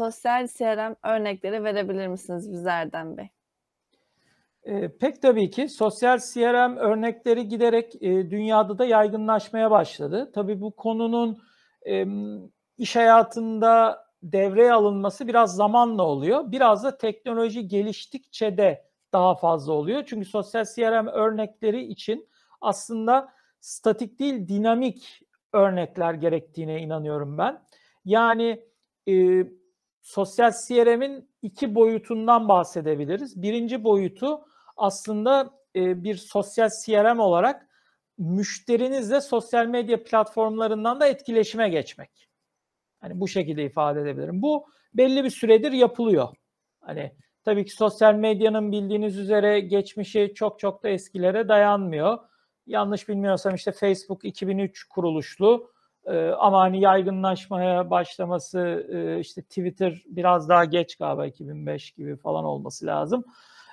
sosyal CRM örnekleri verebilir misiniz bize Erdem Bey? E, pek tabii ki sosyal CRM örnekleri giderek e, dünyada da yaygınlaşmaya başladı. Tabii bu konunun e, iş hayatında devreye alınması biraz zamanla oluyor. Biraz da teknoloji geliştikçe de daha fazla oluyor. Çünkü sosyal CRM örnekleri için aslında statik değil dinamik örnekler gerektiğine inanıyorum ben. Yani e, sosyal CRM'in iki boyutundan bahsedebiliriz. Birinci boyutu aslında e, bir sosyal CRM olarak müşterinizle sosyal medya platformlarından da etkileşime geçmek. Hani bu şekilde ifade edebilirim. Bu belli bir süredir yapılıyor. Hani tabii ki sosyal medyanın bildiğiniz üzere geçmişi çok çok da eskilere dayanmıyor. Yanlış bilmiyorsam işte Facebook 2003 kuruluşlu ama hani yaygınlaşmaya başlaması e, işte Twitter biraz daha geç galiba 2005 gibi falan olması lazım.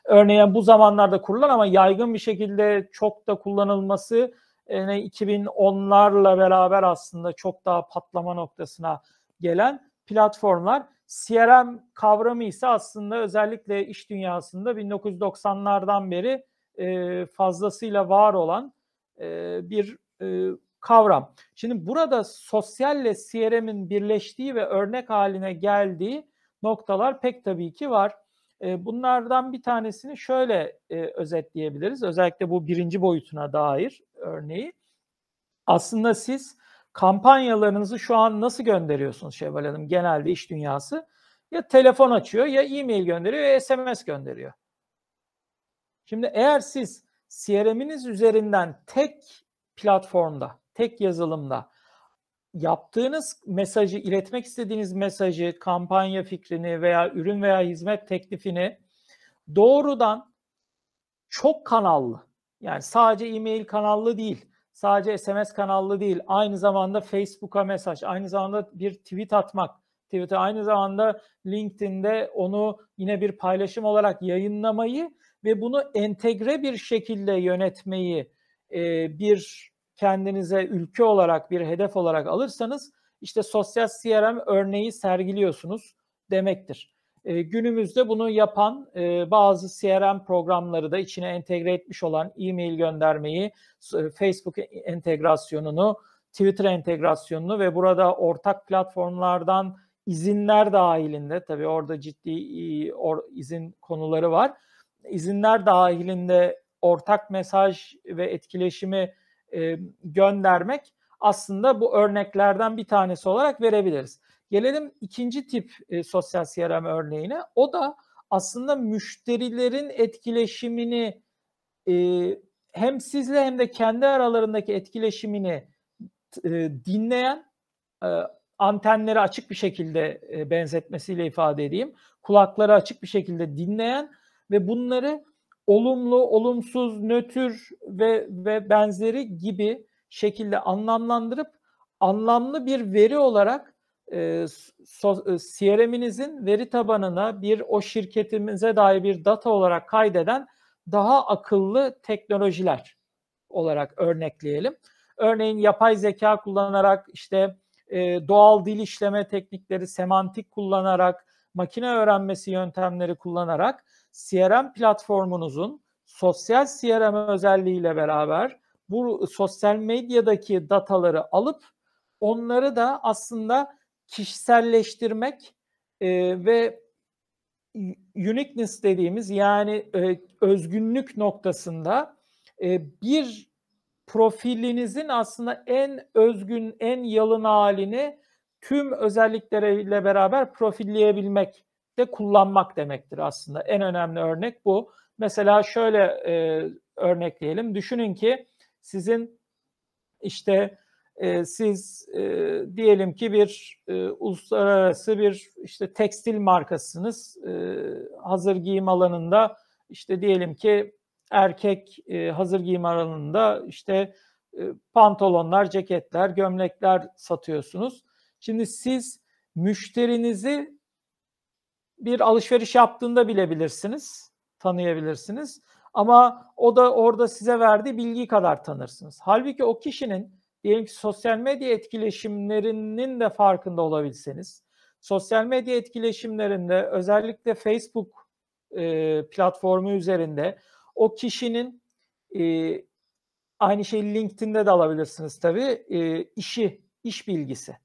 Örneğin bu zamanlarda kurulan ama yaygın bir şekilde çok da kullanılması yani 2010'larla beraber aslında çok daha patlama noktasına gelen platformlar. CRM kavramı ise aslında özellikle iş dünyasında 1990'lardan beri e, fazlasıyla var olan e, bir kavram. Şimdi burada sosyalle CRM'in birleştiği ve örnek haline geldiği noktalar pek tabii ki var. Bunlardan bir tanesini şöyle özetleyebiliriz. Özellikle bu birinci boyutuna dair örneği. Aslında siz kampanyalarınızı şu an nasıl gönderiyorsunuz Şevval Hanım? Genelde iş dünyası ya telefon açıyor ya e-mail gönderiyor ya SMS gönderiyor. Şimdi eğer siz CRM'iniz üzerinden tek platformda tek yazılımda yaptığınız mesajı, iletmek istediğiniz mesajı, kampanya fikrini veya ürün veya hizmet teklifini doğrudan çok kanallı, yani sadece e-mail kanallı değil, sadece SMS kanallı değil, aynı zamanda Facebook'a mesaj, aynı zamanda bir tweet atmak, Twitter aynı zamanda LinkedIn'de onu yine bir paylaşım olarak yayınlamayı ve bunu entegre bir şekilde yönetmeyi e, bir kendinize ülke olarak bir hedef olarak alırsanız işte sosyal CRM örneği sergiliyorsunuz demektir. E, günümüzde bunu yapan e, bazı CRM programları da içine entegre etmiş olan e-mail göndermeyi, e, Facebook entegrasyonunu, Twitter entegrasyonunu ve burada ortak platformlardan izinler dahilinde tabii orada ciddi or, izin konuları var. İzinler dahilinde ortak mesaj ve etkileşimi e, göndermek aslında bu örneklerden bir tanesi olarak verebiliriz. Gelelim ikinci tip e, sosyal CRM örneğine. O da aslında müşterilerin etkileşimini e, hem sizle hem de kendi aralarındaki etkileşimini e, dinleyen e, antenleri açık bir şekilde e, benzetmesiyle ifade edeyim. Kulakları açık bir şekilde dinleyen ve bunları olumlu, olumsuz, nötr ve ve benzeri gibi şekilde anlamlandırıp anlamlı bir veri olarak e, so, e, CRM'inizin veri tabanına bir o şirketimize dair bir data olarak kaydeden daha akıllı teknolojiler olarak örnekleyelim. Örneğin yapay zeka kullanarak işte e, doğal dil işleme teknikleri, semantik kullanarak, makine öğrenmesi yöntemleri kullanarak CRM platformunuzun sosyal CRM özelliğiyle beraber bu sosyal medyadaki dataları alıp onları da aslında kişiselleştirmek e, ve uniqueness dediğimiz yani e, özgünlük noktasında e, bir profilinizin aslında en özgün, en yalın halini tüm özellikleriyle beraber profilleyebilmek de kullanmak demektir aslında. En önemli örnek bu. Mesela şöyle e, örnekleyelim. Düşünün ki sizin işte e, siz e, diyelim ki bir e, uluslararası bir işte tekstil markasınız. E, hazır giyim alanında işte diyelim ki erkek e, hazır giyim alanında işte e, pantolonlar, ceketler, gömlekler satıyorsunuz. Şimdi siz müşterinizi bir alışveriş yaptığında bilebilirsiniz, tanıyabilirsiniz. Ama o da orada size verdiği bilgi kadar tanırsınız. Halbuki o kişinin diyelim ki sosyal medya etkileşimlerinin de farkında olabilseniz, sosyal medya etkileşimlerinde özellikle Facebook e, platformu üzerinde o kişinin e, aynı şeyi LinkedIn'de de alabilirsiniz tabii e, işi, iş bilgisi,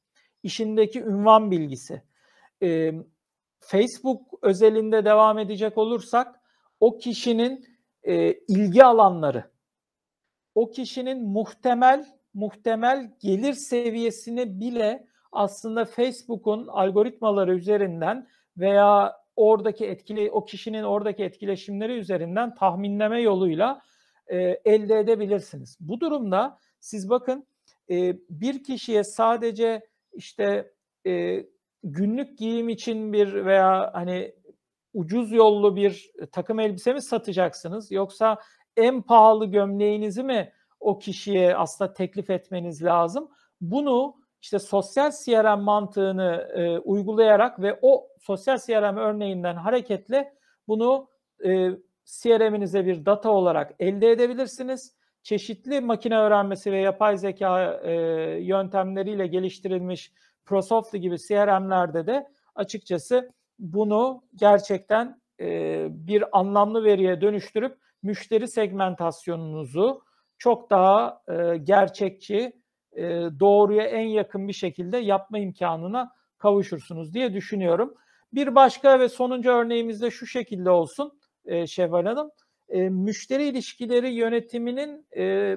işindeki ünvan bilgisi. E, Facebook özelinde devam edecek olursak o kişinin e, ilgi alanları, o kişinin muhtemel muhtemel gelir seviyesini bile aslında Facebook'un algoritmaları üzerinden veya oradaki etkili o kişinin oradaki etkileşimleri üzerinden tahminleme yoluyla e, elde edebilirsiniz. Bu durumda siz bakın e, bir kişiye sadece işte e, günlük giyim için bir veya hani ucuz yollu bir takım elbise mi satacaksınız yoksa en pahalı gömleğinizi mi o kişiye aslında teklif etmeniz lazım? Bunu işte sosyal CRM mantığını e, uygulayarak ve o sosyal CRM örneğinden hareketle bunu e, CRM'inize bir data olarak elde edebilirsiniz. Çeşitli makine öğrenmesi ve yapay zeka e, yöntemleriyle geliştirilmiş ProSoftly gibi CRM'lerde de açıkçası bunu gerçekten e, bir anlamlı veriye dönüştürüp müşteri segmentasyonunuzu çok daha e, gerçekçi, e, doğruya en yakın bir şekilde yapma imkanına kavuşursunuz diye düşünüyorum. Bir başka ve sonuncu örneğimiz de şu şekilde olsun e, Şevval Hanım. E, müşteri ilişkileri yönetiminin e,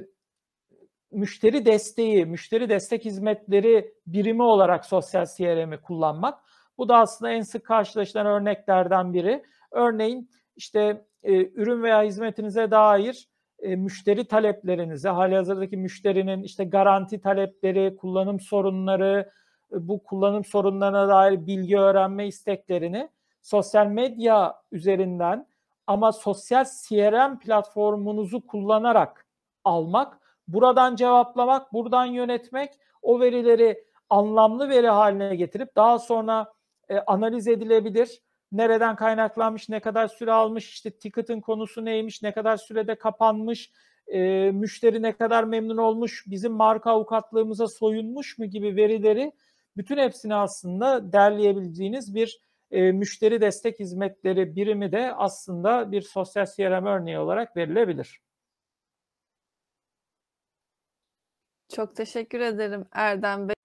müşteri desteği, müşteri destek hizmetleri birimi olarak sosyal CRM'i kullanmak. Bu da aslında en sık karşılaşılan örneklerden biri. Örneğin işte e, ürün veya hizmetinize dair e, müşteri taleplerinizi, hali hazırdaki müşterinin işte garanti talepleri, kullanım sorunları, e, bu kullanım sorunlarına dair bilgi öğrenme isteklerini sosyal medya üzerinden ama sosyal CRM platformunuzu kullanarak almak, buradan cevaplamak, buradan yönetmek, o verileri anlamlı veri haline getirip daha sonra e, analiz edilebilir nereden kaynaklanmış, ne kadar süre almış, işte ticket'ın konusu neymiş, ne kadar sürede kapanmış, e, müşteri ne kadar memnun olmuş, bizim marka avukatlığımıza soyunmuş mu gibi verileri bütün hepsini aslında derleyebileceğiniz bir e, müşteri destek hizmetleri birimi de aslında bir sosyal CRM örneği olarak verilebilir. Çok teşekkür ederim Erdem Bey.